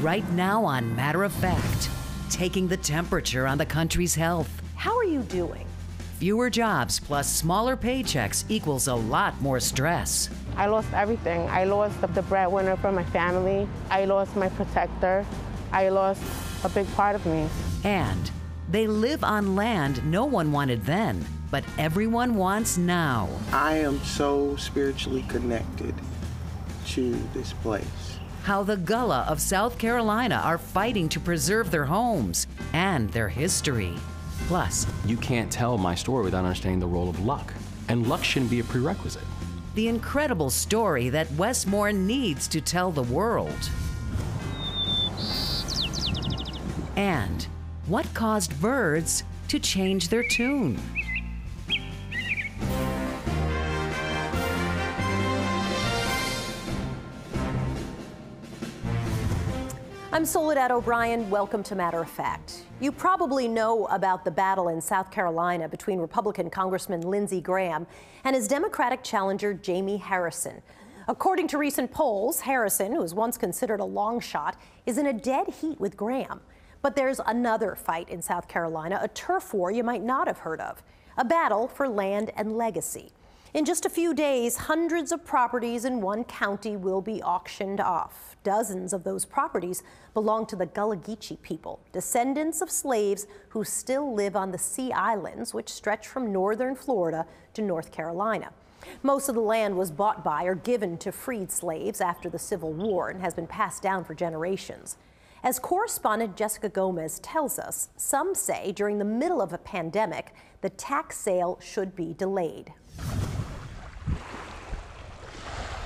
Right now on Matter of Fact, taking the temperature on the country's health. How are you doing? Fewer jobs plus smaller paychecks equals a lot more stress. I lost everything. I lost the breadwinner for my family. I lost my protector. I lost a big part of me. And they live on land no one wanted then, but everyone wants now. I am so spiritually connected to this place. How the Gullah of South Carolina are fighting to preserve their homes and their history. Plus, you can't tell my story without understanding the role of luck, and luck shouldn't be a prerequisite. The incredible story that Wes Moore needs to tell the world. And what caused birds to change their tune? Soledad O'Brien. Welcome to Matter of Fact. You probably know about the battle in South Carolina between Republican Congressman Lindsey Graham and his Democratic challenger Jamie Harrison. According to recent polls, Harrison, who was once considered a long shot, is in a dead heat with Graham. But there's another fight in South Carolina, a turf war you might not have heard of, a battle for land and legacy. In just a few days, hundreds of properties in one county will be auctioned off. Dozens of those properties belong to the Gullah Geechee people, descendants of slaves who still live on the Sea Islands, which stretch from northern Florida to North Carolina. Most of the land was bought by or given to freed slaves after the Civil War and has been passed down for generations. As correspondent Jessica Gomez tells us, some say during the middle of a pandemic, the tax sale should be delayed.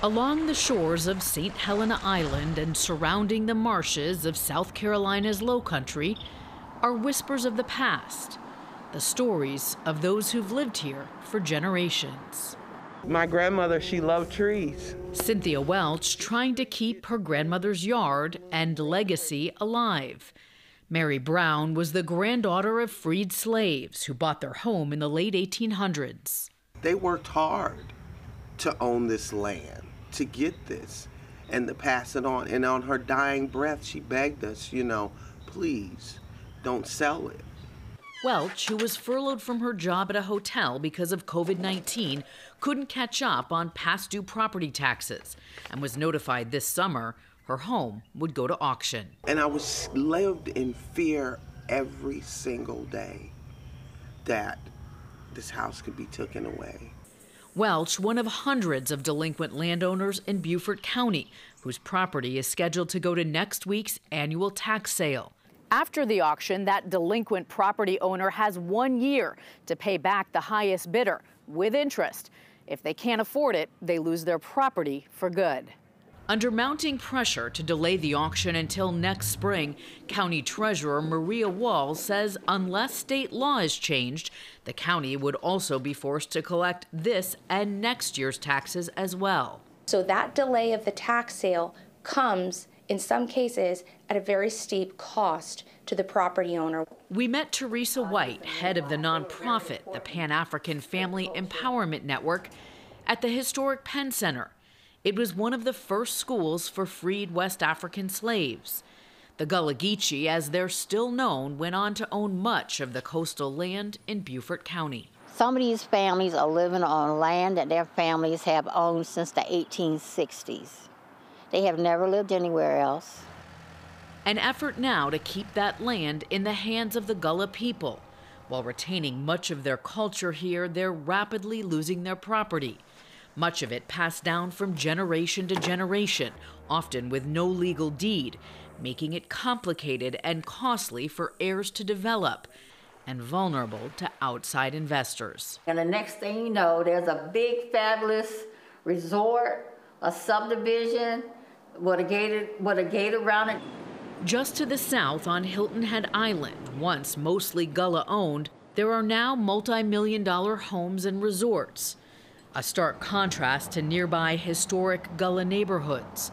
Along the shores of St. Helena Island and surrounding the marshes of South Carolina's Low Country are whispers of the past, the stories of those who've lived here for generations. My grandmother, she loved trees. Cynthia Welch trying to keep her grandmother's yard and legacy alive. Mary Brown was the granddaughter of freed slaves who bought their home in the late 1800s. They worked hard to own this land to get this and to pass it on. And on her dying breath, she begged us, you know, please don't sell it. Welch, who was furloughed from her job at a hotel because of COVID 19, couldn't catch up on past due property taxes and was notified this summer her home would go to auction. And I was lived in fear every single day that this house could be taken away. Welch, one of hundreds of delinquent landowners in Beaufort County, whose property is scheduled to go to next week's annual tax sale. After the auction, that delinquent property owner has one year to pay back the highest bidder with interest. If they can't afford it, they lose their property for good. Under mounting pressure to delay the auction until next spring, County Treasurer Maria Wall says unless state law is changed, the county would also be forced to collect this and next year's taxes as well. So that delay of the tax sale comes in some cases at a very steep cost to the property owner. We met Teresa White, head of the nonprofit, the Pan African Family Empowerment Network, at the historic Penn Center. It was one of the first schools for freed West African slaves. The Gullah Geechee, as they're still known, went on to own much of the coastal land in Beaufort County. Some of these families are living on land that their families have owned since the 1860s. They have never lived anywhere else. An effort now to keep that land in the hands of the Gullah people. While retaining much of their culture here, they're rapidly losing their property much of it passed down from generation to generation, often with no legal deed, making it complicated and costly for heirs to develop and vulnerable to outside investors. And the next thing you know, there's a big, fabulous resort, a subdivision with a gate, with a gate around it. Just to the south on Hilton Head Island, once mostly Gullah owned, there are now multi million dollar homes and resorts a stark contrast to nearby historic Gullah neighborhoods.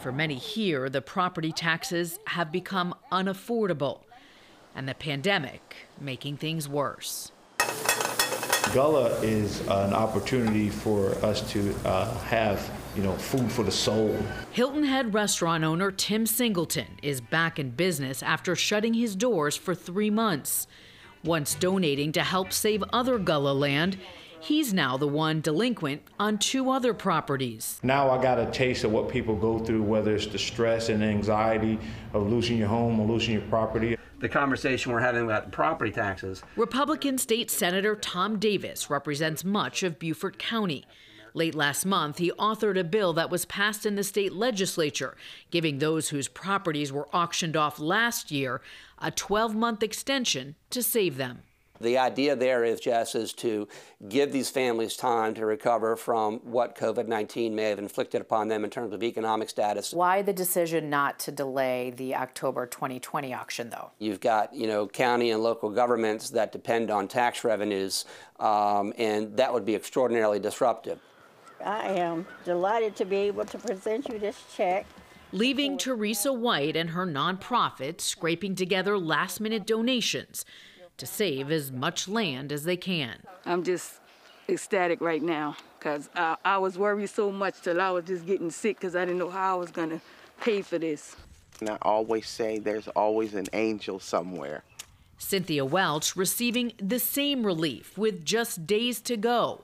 For many here, the property taxes have become unaffordable, and the pandemic making things worse. Gullah is an opportunity for us to uh, have you know, food for the soul. Hilton Head restaurant owner Tim Singleton is back in business after shutting his doors for three months. Once donating to help save other Gullah land, he's now the one delinquent on two other properties. Now I got a taste of what people go through, whether it's the stress and anxiety of losing your home or losing your property. The conversation we're having about property taxes. Republican State Senator Tom Davis represents much of Beaufort County. Late last month, he authored a bill that was passed in the state legislature, giving those whose properties were auctioned off last year a 12 month extension to save them. The idea there is, Jess, is to give these families time to recover from what COVID 19 may have inflicted upon them in terms of economic status. Why the decision not to delay the October 2020 auction, though? You've got, you know, county and local governments that depend on tax revenues, um, and that would be extraordinarily disruptive. I am delighted to be able to present you this check. Leaving Teresa White and her nonprofit scraping together last minute donations to save as much land as they can. I'm just ecstatic right now because I, I, was worried so much till I was just getting sick because I didn't know how I was going to pay for this. And I always say there's always an angel somewhere. Cynthia Welch receiving the same relief with just days to go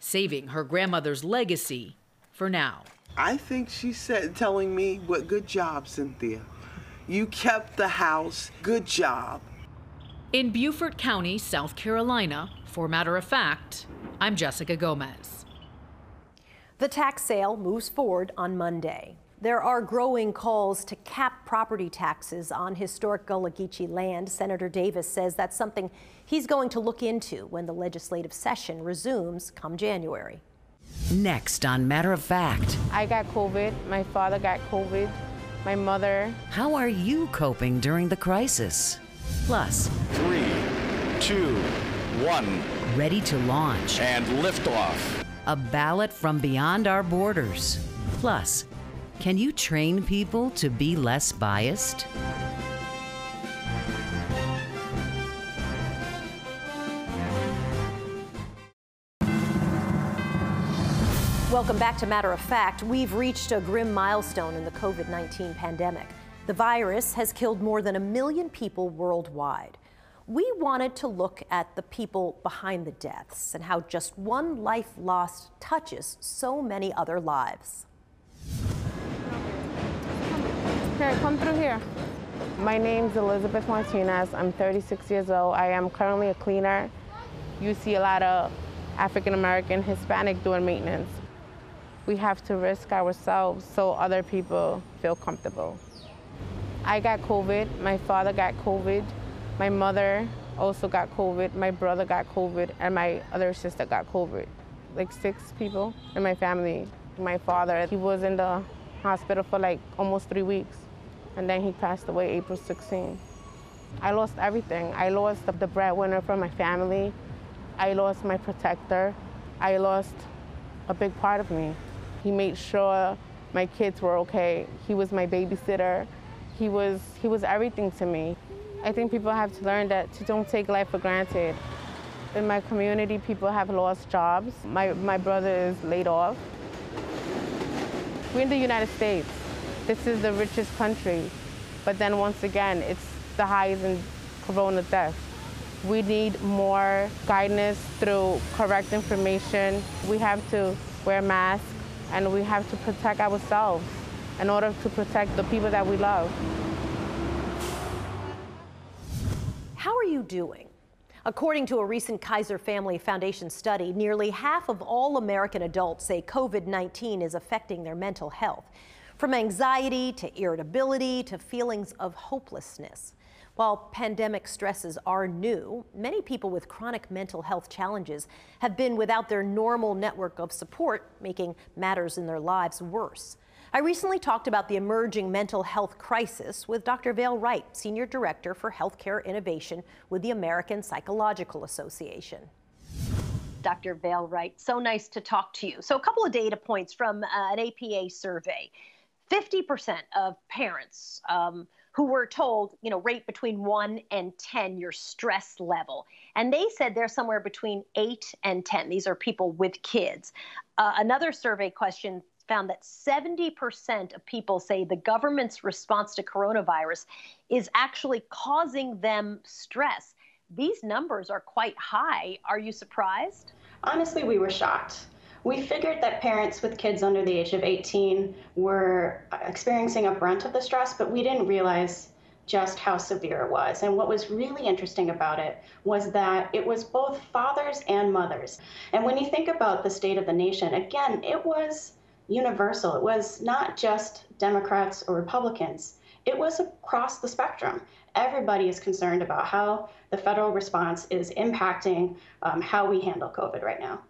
saving her grandmother's legacy for now. I think she said, telling me, "What good job, Cynthia. You kept the house. Good job." In Beaufort County, South Carolina, for matter of fact, I'm Jessica Gomez. The tax sale moves forward on Monday. There are growing calls to cap property taxes on historic Gullah Geechee land. Senator Davis says that's something he's going to look into when the legislative session resumes come January. Next on Matter of Fact. I got COVID. My father got COVID. My mother. How are you coping during the crisis? Plus, three, two, one. Ready to launch. And liftoff. A ballot from beyond our borders. Plus, can you train people to be less biased? Welcome back to Matter of Fact. We've reached a grim milestone in the COVID 19 pandemic. The virus has killed more than a million people worldwide. We wanted to look at the people behind the deaths and how just one life lost touches so many other lives. Here, come through here. My name's Elizabeth Martinez. I'm 36 years old. I am currently a cleaner. You see a lot of African American, Hispanic doing maintenance. We have to risk ourselves so other people feel comfortable. I got COVID. My father got COVID. My mother also got COVID. My brother got COVID. And my other sister got COVID. Like six people in my family. My father, he was in the hospital for like almost three weeks and then he passed away April 16. I lost everything. I lost the breadwinner for my family. I lost my protector. I lost a big part of me. He made sure my kids were okay. He was my babysitter. He was, he was everything to me. I think people have to learn that to don't take life for granted. In my community, people have lost jobs. My, my brother is laid off. We're in the United States. This is the richest country. But then once again, it's the highest in corona deaths. We need more guidance through correct information. We have to wear masks and we have to protect ourselves in order to protect the people that we love. How are you doing? According to a recent Kaiser Family Foundation study, nearly half of all American adults say COVID 19 is affecting their mental health from anxiety to irritability to feelings of hopelessness. While pandemic stresses are new, many people with chronic mental health challenges have been without their normal network of support, making matters in their lives worse. I recently talked about the emerging mental health crisis with Dr. Vaile Wright, Senior Director for Healthcare Innovation with the American Psychological Association. Dr. Vaile Wright, so nice to talk to you. So, a couple of data points from uh, an APA survey. 50% of parents um, who were told, you know, rate between one and 10 your stress level. And they said they're somewhere between eight and 10. These are people with kids. Uh, another survey question found that 70% of people say the government's response to coronavirus is actually causing them stress. These numbers are quite high. Are you surprised? Honestly, we were shocked. We figured that parents with kids under the age of 18 were uh, experiencing a brunt of the stress, but we didn't realize just how severe it was. And what was really interesting about it was that it was both fathers and mothers. And when you think about the state of the nation, again, it was universal. It was not just Democrats or Republicans, it was across the spectrum. Everybody is concerned about how the federal response is impacting um, how we handle COVID right now.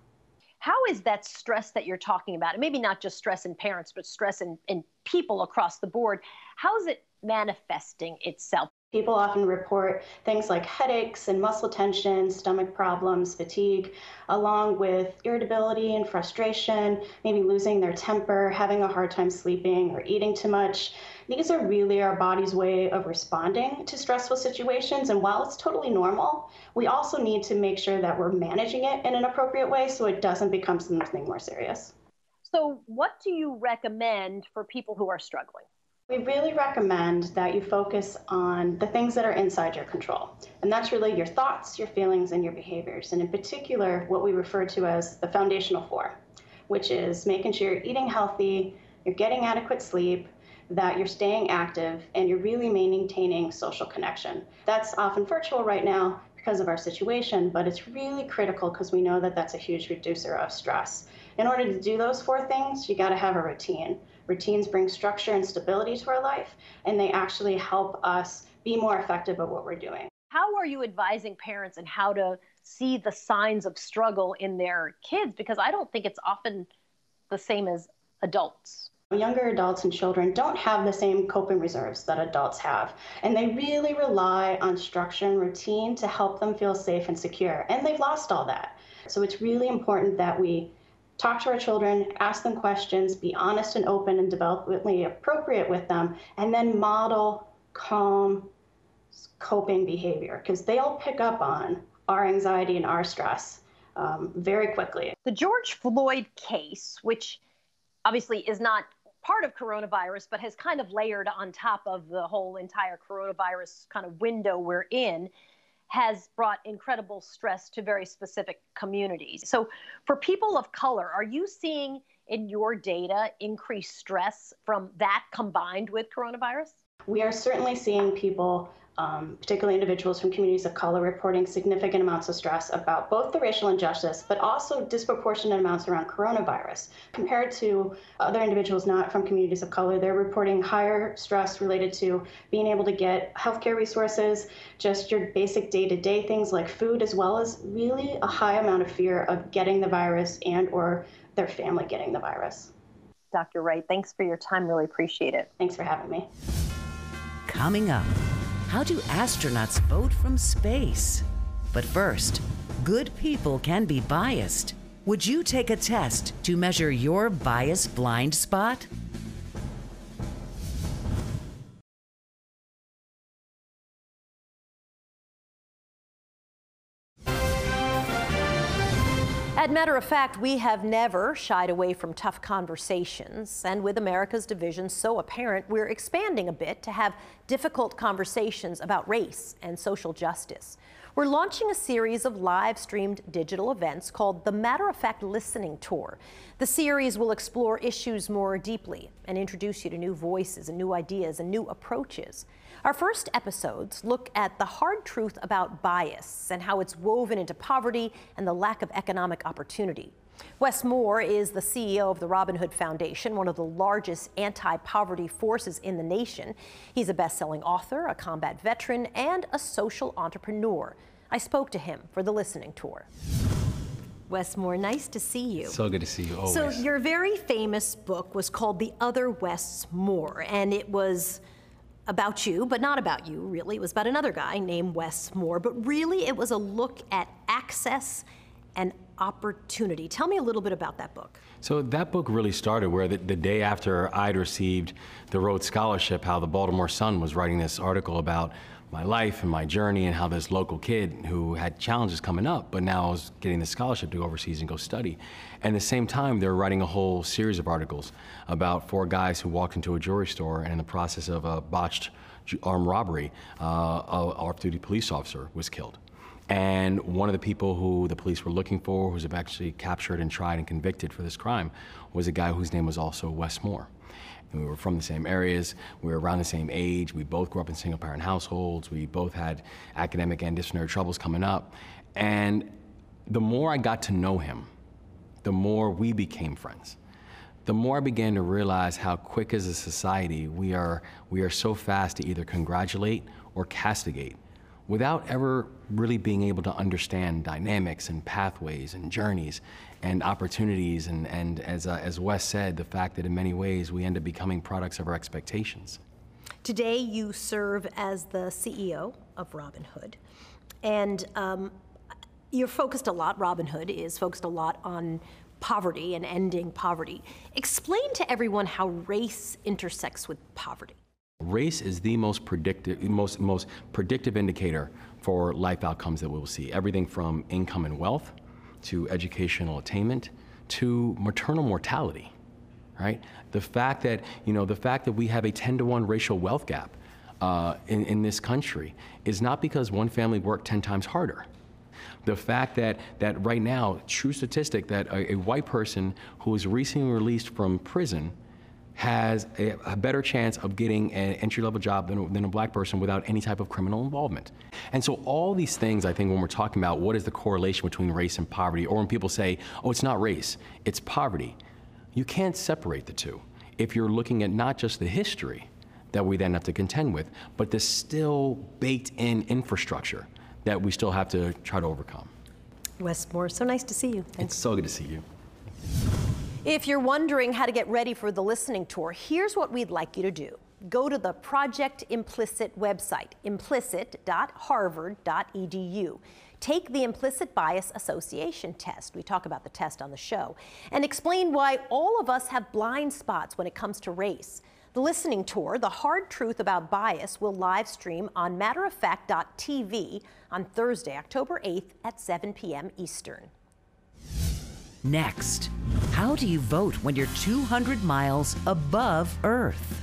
How is that stress that you're talking about, and maybe not just stress in parents, but stress in, in people across the board, how is it manifesting itself? People often report things like headaches and muscle tension, stomach problems, fatigue, along with irritability and frustration, maybe losing their temper, having a hard time sleeping, or eating too much. These are really our body's way of responding to stressful situations. And while it's totally normal, we also need to make sure that we're managing it in an appropriate way so it doesn't become something more serious. So, what do you recommend for people who are struggling? We really recommend that you focus on the things that are inside your control. And that's really your thoughts, your feelings, and your behaviors. And in particular, what we refer to as the foundational four, which is making sure you're eating healthy, you're getting adequate sleep, that you're staying active, and you're really maintaining social connection. That's often virtual right now because of our situation, but it's really critical because we know that that's a huge reducer of stress. In order to do those four things, you got to have a routine. Routines bring structure and stability to our life, and they actually help us be more effective at what we're doing. How are you advising parents and how to see the signs of struggle in their kids? Because I don't think it's often the same as adults. Younger adults and children don't have the same coping reserves that adults have, and they really rely on structure and routine to help them feel safe and secure, and they've lost all that. So it's really important that we talk to our children, ask them questions, be honest and open and developmentally appropriate with them, and then model calm coping behavior because they'll pick up on our anxiety and our stress um, very quickly. The George Floyd case, which obviously is not part of coronavirus, but has kind of layered on top of the whole entire coronavirus kind of window we're in, has brought incredible stress to very specific communities. So, for people of color, are you seeing in your data increased stress from that combined with coronavirus? We are certainly seeing people um, particularly individuals from communities of color, reporting significant amounts of stress about both the racial injustice, but also disproportionate amounts around coronavirus. Compared to other individuals not from communities of color, they're reporting higher stress related to being able to get healthcare resources, just your basic day-to-day things like food, as well as really a high amount of fear of getting the virus and or their family getting the virus. Dr. Wright, thanks for your time. Really appreciate it. Thanks for having me. Coming up. How do astronauts vote from space? But first, good people can be biased. Would you take a test to measure your bias blind spot? At matter of fact, we have never shied away from tough conversations. And with America's division so apparent, we're expanding a bit to have difficult conversations about race and social justice. We're launching a series of live streamed digital events called the Matter of Fact Listening Tour. The series will explore issues more deeply and introduce you to new voices and new ideas and new approaches. Our first episodes look at the hard truth about bias and how it's woven into poverty and the lack of economic opportunity. Wes Moore is the CEO of the Robin Hood Foundation, one of the largest anti-poverty forces in the nation. He's a best-selling author, a combat veteran, and a social entrepreneur. I spoke to him for the listening tour. Wes Moore, nice to see you. So good to see you always. So your very famous book was called The Other Wes Moore, and it was about you, but not about you, really. It was about another guy named Wes Moore, but really it was a look at access and opportunity. Tell me a little bit about that book. So that book really started where the, the, day after I'd received the Rhodes Scholarship, how the Baltimore Sun was writing this article about my life and my journey and how this local kid who had challenges coming up, but now was getting the scholarship to go overseas and go study. And at the same time, they were writing a whole series of articles about four guys who walked into a jewelry store and in the process of a botched armed robbery, uh, a off-duty police officer was killed. And one of the people who the police were looking for, who was actually captured and tried and convicted for this crime, was a guy whose name was also Wes Moore. And we were from the same areas, we were around the same age, we both grew up in single parent households, we both had academic and disciplinary troubles coming up. And the more I got to know him, the more we became friends. The more I began to realize how quick as a society we are, we are so fast to either congratulate or castigate without ever really being able to understand dynamics and pathways and journeys and opportunities. And, and as, uh, as Wes said, the fact that in many ways we end up becoming products of our expectations. Today, you serve as the CEO of Robin Hood. And um, you're focused a lot, Robin Hood is focused a lot on poverty and ending poverty. Explain to everyone how race intersects with poverty. Race is the most predictive, most, most predictive indicator for life outcomes that we will see. Everything from income and wealth to educational attainment to maternal mortality, right? The fact that, you know, the fact that we have a 10 to 1 racial wealth gap uh, in, in this country is not because one family worked 10 times harder. The fact that, that right now, true statistic, that a, a white person who was recently released from prison has a, a, better chance of getting an entry level job than, than, a black person without any type of criminal involvement. And so, all these things, I think, when we're talking about what is the correlation between race and poverty, or when people say, oh, it's not race, it's poverty, you can't separate the two if you're looking at not just the history that we then have to contend with, but the still baked in infrastructure that we still have to try to overcome. Wes Moore, so nice to see you. Thanks. It's so good to see you. If you're wondering how to get ready for the listening tour, here's what we'd like you to do. Go to the Project Implicit website, implicit.harvard.edu. Take the Implicit Bias Association test. We talk about the test on the show. And explain why all of us have blind spots when it comes to race. The listening tour, The Hard Truth About Bias, will live stream on matteroffact.tv on Thursday, October 8th at 7 p.m. Eastern. Next, how do you vote when you're 200 miles above Earth?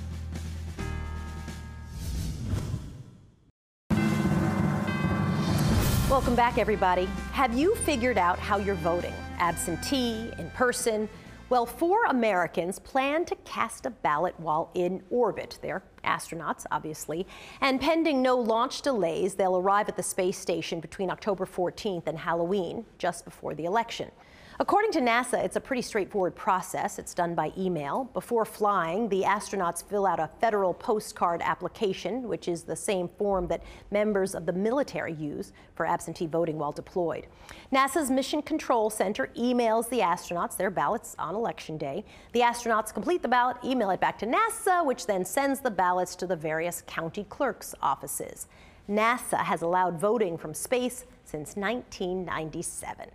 Welcome back, everybody. Have you figured out how you're voting? Absentee, in person? Well, four Americans plan to cast a ballot while in orbit. They're astronauts, obviously. And pending no launch delays, they'll arrive at the space station between October 14th and Halloween, just before the election. According to NASA, it's a pretty straightforward process. It's done by email. Before flying, the astronauts fill out a federal postcard application, which is the same form that members of the military use for absentee voting while deployed. NASA's Mission Control Center emails the astronauts their ballots on election day. The astronauts complete the ballot, email it back to NASA, which then sends the ballots to the various county clerks' offices. NASA has allowed voting from space since 1997.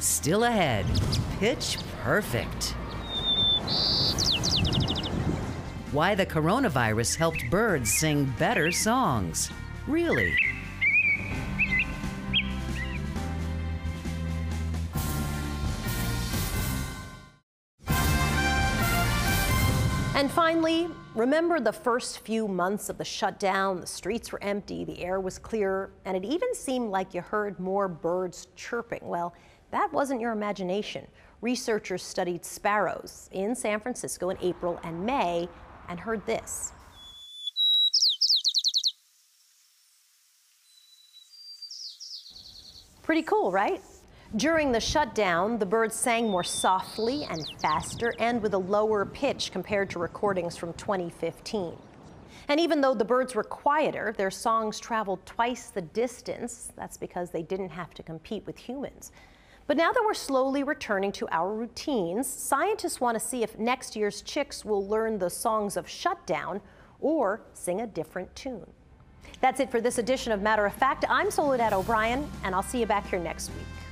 Still ahead, Pitch Perfect. Why the coronavirus helped birds sing better songs. Really? And finally, remember the first few months of the shutdown? The streets were empty, the air was clear, and it even seemed like you heard more birds chirping. Well, that wasn't your imagination. Researchers studied sparrows in San Francisco in April and May and heard this. Pretty cool, right? During the shutdown, the birds sang more softly and faster and with a lower pitch compared to recordings from 2015. And even though the birds were quieter, their songs traveled twice the distance. That's because they didn't have to compete with humans. But now that we're slowly returning to our routines, scientists want to see if next year's chicks will learn the songs of shutdown or sing a different tune. That's it for this edition of Matter of Fact. I'm Soledad O'Brien, and I'll see you back here next week.